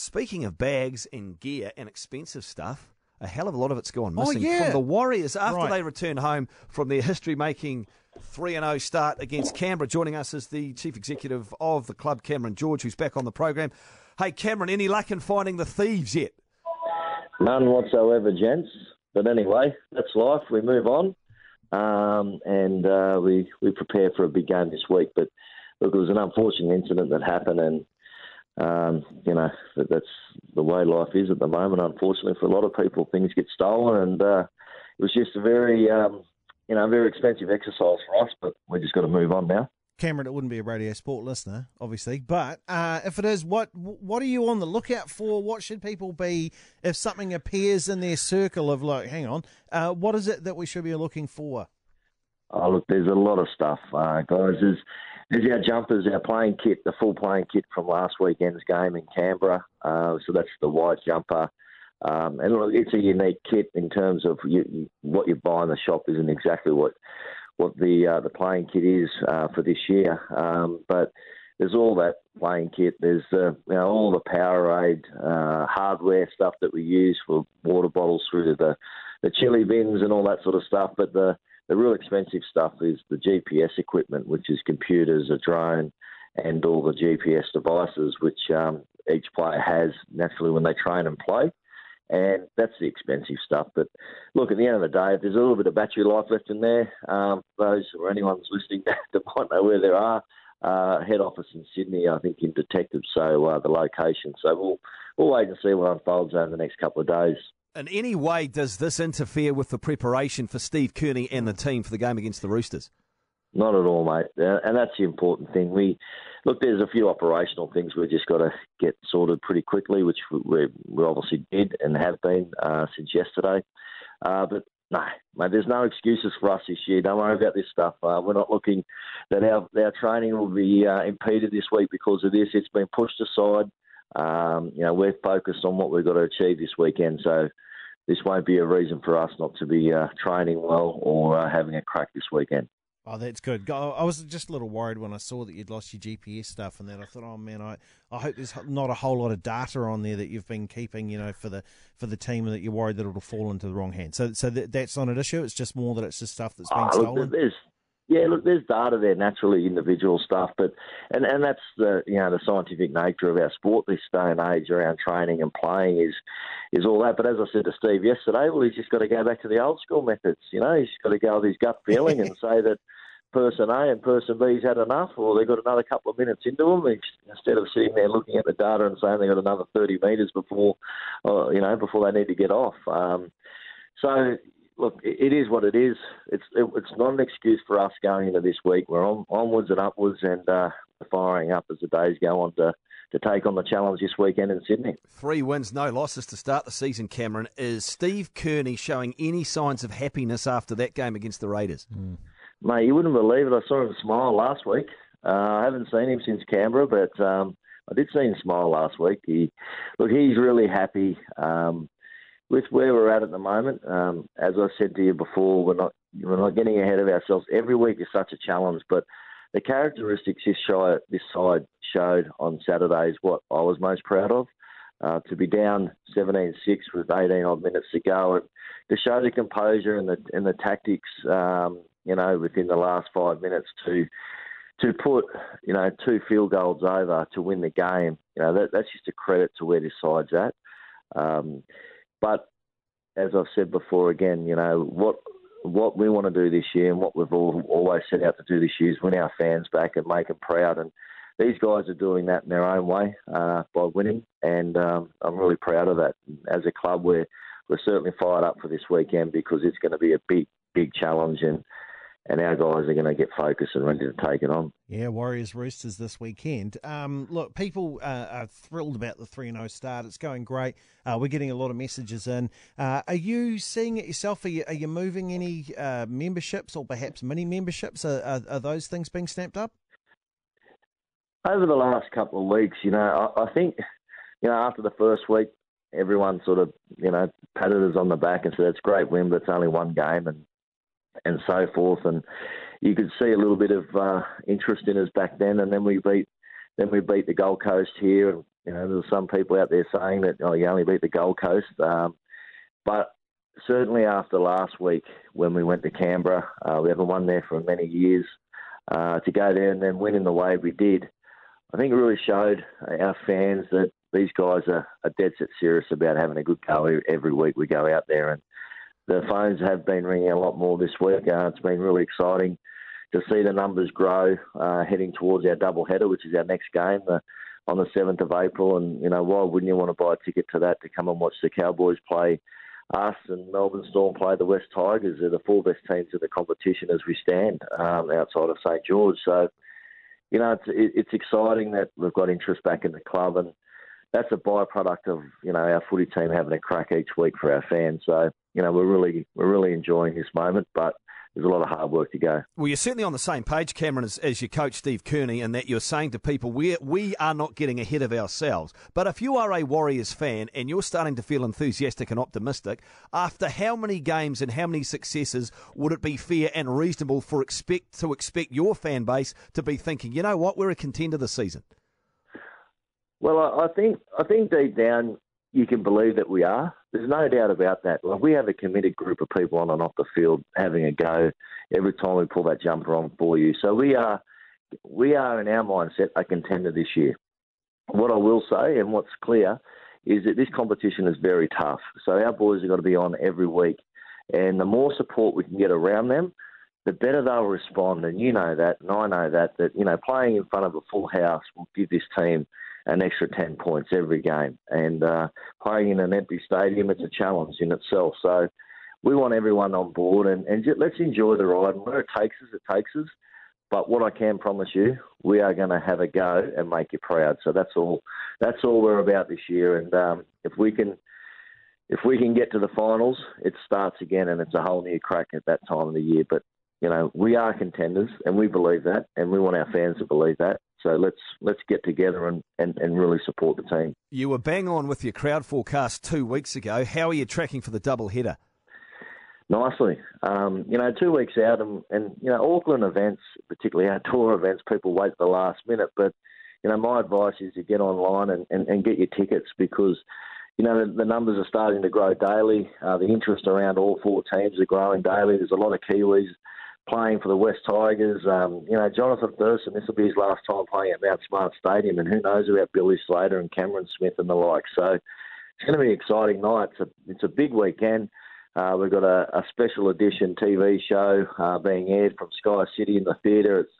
Speaking of bags and gear and expensive stuff, a hell of a lot of it's gone missing Oh, yeah. from the Warriors after Right. they returned home from their history-making 3 0 start against Canberra. Joining us is the chief executive of the club, Cameron George, who's back on the program. Hey, Cameron, any luck in finding the thieves yet? None whatsoever, gents. But anyway, that's life. We move on, um, and uh, we we prepare for a big game this week. But look, it was an unfortunate incident that happened, and um, you know that, that's the way life is at the moment. Unfortunately, for a lot of people, things get stolen, and uh, it was just a very um, you know very expensive exercise for us. But we just got to move on now. Cameron, it wouldn't be a radio sport listener, obviously, but uh, if it is, what what are you on the lookout for? What should people be if something appears in their circle of like, hang on, uh, what is it that we should be looking for? Oh, look, there's a lot of stuff, uh, guys. There's, there's our jumpers, our playing kit, the full playing kit from last weekend's game in Canberra. Uh, so that's the white jumper. Um, and look, it's a unique kit in terms of you, you, what you buy in the shop isn't exactly what what the uh, the playing kit is uh, for this year. Um, but there's all that playing kit. There's uh, you know, all the Powerade uh, hardware stuff that we use for water bottles through the the chili bins and all that sort of stuff. But the the real expensive stuff is the GPS equipment, which is computers, a drone, and all the GPS devices, which um, each player has naturally when they train and play. And that's the expensive stuff. But look, at the end of the day, if there's a little bit of battery life left in there, um, those or anyone who's listening that might know where there are, uh, head office in Sydney, I think in Detective, so uh, the location. So we'll we'll wait and see what unfolds over the next couple of days. In any way, does this interfere with the preparation for Steve Kearney and the team for the game against the Roosters? Not at all, mate. Uh, and that's the important thing. We look. There's a few operational things we've just got to get sorted pretty quickly, which we, we obviously did and have been uh, since yesterday. Uh, but no, mate. There's no excuses for us this year. Don't worry about this stuff. Uh, we're not looking that our our training will be uh, impeded this week because of this. It's been pushed aside. Um, you know, we're focused on what we've got to achieve this weekend. So this won't be a reason for us not to be uh, training well or uh, having a crack this weekend. Oh, that's good. I was just a little worried when I saw that you'd lost your GPS stuff, and that I thought, oh man, I, I hope there's not a whole lot of data on there that you've been keeping, you know, for the for the team, and that you're worried that it'll fall into the wrong hands. So, so that, that's not an issue. It's just more that it's just stuff that's been look, stolen. there's yeah, look, there's data there, naturally individual stuff, but and and that's the you know the scientific nature of our sport this day and age around training and playing is is all that. But as I said to Steve yesterday, well, he's just got to go back to the old school methods. You know, he's got to go with his gut feeling and say that person A and person B's had enough, or they've got another couple of minutes into them. Instead of sitting there looking at the data and saying they've got another 30 metres before, uh, you know, before they need to get off. Um, so look, it is what it is. It's it, it's not an excuse for us going into this week. We're on, onwards and upwards and uh, firing up as the days go on to, to take on the challenge this weekend in Sydney. Three wins, no losses to start the season, Cameron. Is Steve Kearney showing any signs of happiness after that game against the Raiders? Mate, you wouldn't believe it. I saw him smile last week. Uh, I haven't seen him since Canberra, but um, I did see him smile last week. He, look, he's really happy um, with where we're at at the moment. Um, as I said to you before, we're not we're not getting ahead of ourselves. Every week is such a challenge, but the characteristics this, shy, this side showed on Saturday is what I was most proud of. Uh, to be down 17-6 with 18 odd minutes to go, and to show the composure and the and the tactics, um, you know, within the last five minutes to to put you know two field goals over to win the game, you know, that, that's just a credit to where this side's at. Um, but as I've said before, again, you know what what we want to do this year and what we've all, always set out to do this year is win our fans back and make them proud. And these guys are doing that in their own way uh, by winning, and um, I'm really proud of that. As a club, we're we're certainly fired up for this weekend because it's going to be a big big challenge and. And our guys are going to get focused and ready to take it on. Yeah, Warriors Roosters this weekend. Um, look, people uh, are thrilled about the 3 0 start. It's going great. Uh, we're getting a lot of messages in. Uh, are you seeing it yourself? Are you, are you moving any uh, memberships or perhaps mini memberships? Are, are, are those things being snapped up? Over the last couple of weeks, you know, I, I think, you know, after the first week, everyone sort of, you know, patted us on the back and said, it's great win, but it's only one game. And and so forth. And you could see a little bit of uh, interest in us back then. And then we beat then we beat the Gold Coast here, and You know, there's some people out there saying that oh, you only beat the Gold Coast, um, but certainly after last week when we went to Canberra, uh, we haven't won there for many years. Uh, to go there and then win in the way we did, I think it really showed our fans that these guys are, are dead set serious about having a good go every week we go out there. And the phones have been ringing a lot more this week. Uh, it's been really exciting to see the numbers grow uh, heading towards our double header, which is our next game the, on the 7th of April. And, you know, why wouldn't you want to buy a ticket to that to come and watch the Cowboys play us and Melbourne Storm play the West Tigers? They're the four best teams in the competition as we stand um, outside of St George. So, you know, it's, it's exciting that we've got interest back in the club, and that's a byproduct of you know our footy team having a crack each week for our fans. So, you know, we're really we're really enjoying this moment, but there's a lot of hard work to go. Well, you're certainly on the same page, Cameron, as, as your coach Steve Kearney, and that you're saying to people we we are not getting ahead of ourselves. But if you are a Warriors fan and you're starting to feel enthusiastic and optimistic, after how many games and how many successes would it be fair and reasonable for expect to expect your fan base to be thinking, you know what, we're a contender this season? Well, I think I think deep down you can believe that we are. There's no doubt about that. Like we have a committed group of people on and off the field having a go every time we pull that jumper on for you. So we are, we are in our mindset a contender this year. What I will say, and what's clear, is that this competition is very tough. So our boys have got to be on every week, and the more support we can get around them, the better they'll respond. And you know that, and I know that. That you know, playing in front of a full house will give this team an extra 10 points every game. And uh, playing in an empty stadium, it's a challenge in itself. So we want everyone on board and, and just, let's enjoy the ride. And where it takes us, it takes us. But what I can promise you, we are going to have a go and make you proud. So that's all. That's all we're about this year. And um, if we can, if we can get to the finals, it starts again, and it's a whole new crack at that time of the year. But you know, we are contenders, and we believe that, and we want our fans to believe that. So let's let's get together and, and, and really support the team. You were bang on with your crowd forecast two weeks ago. How are you tracking for the double header? Nicely. Um, you know, two weeks out, and, and, you know, Auckland events, particularly outdoor events, people wait the last minute. But, you know, my advice is to get online and, and, and get your tickets because, you know, the, the, numbers are starting to grow daily. Uh, the interest around all four teams are growing daily. There's a lot of Kiwis playing for the West Tigers. Um, you know, Jonathan Thurston, this will be his last time playing at Mount Smart Stadium, and who knows about Billy Slater and Cameron Smith and the like. So it's going to be an exciting night. It's a, it's a big weekend. Uh, we've got a, a, special edition TV show uh, being aired from Sky City in the theatre. It's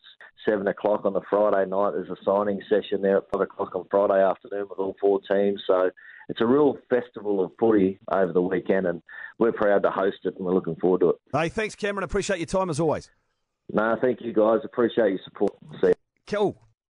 seven o'clock on the Friday night. There's a signing session there at five o'clock on Friday afternoon with all four teams. So it's a real festival of footy over the weekend, and we're proud to host it, and we're looking forward to it. Hey, thanks, Cameron. Appreciate your time as always. No, thank you guys. Appreciate your support. See you. Cool.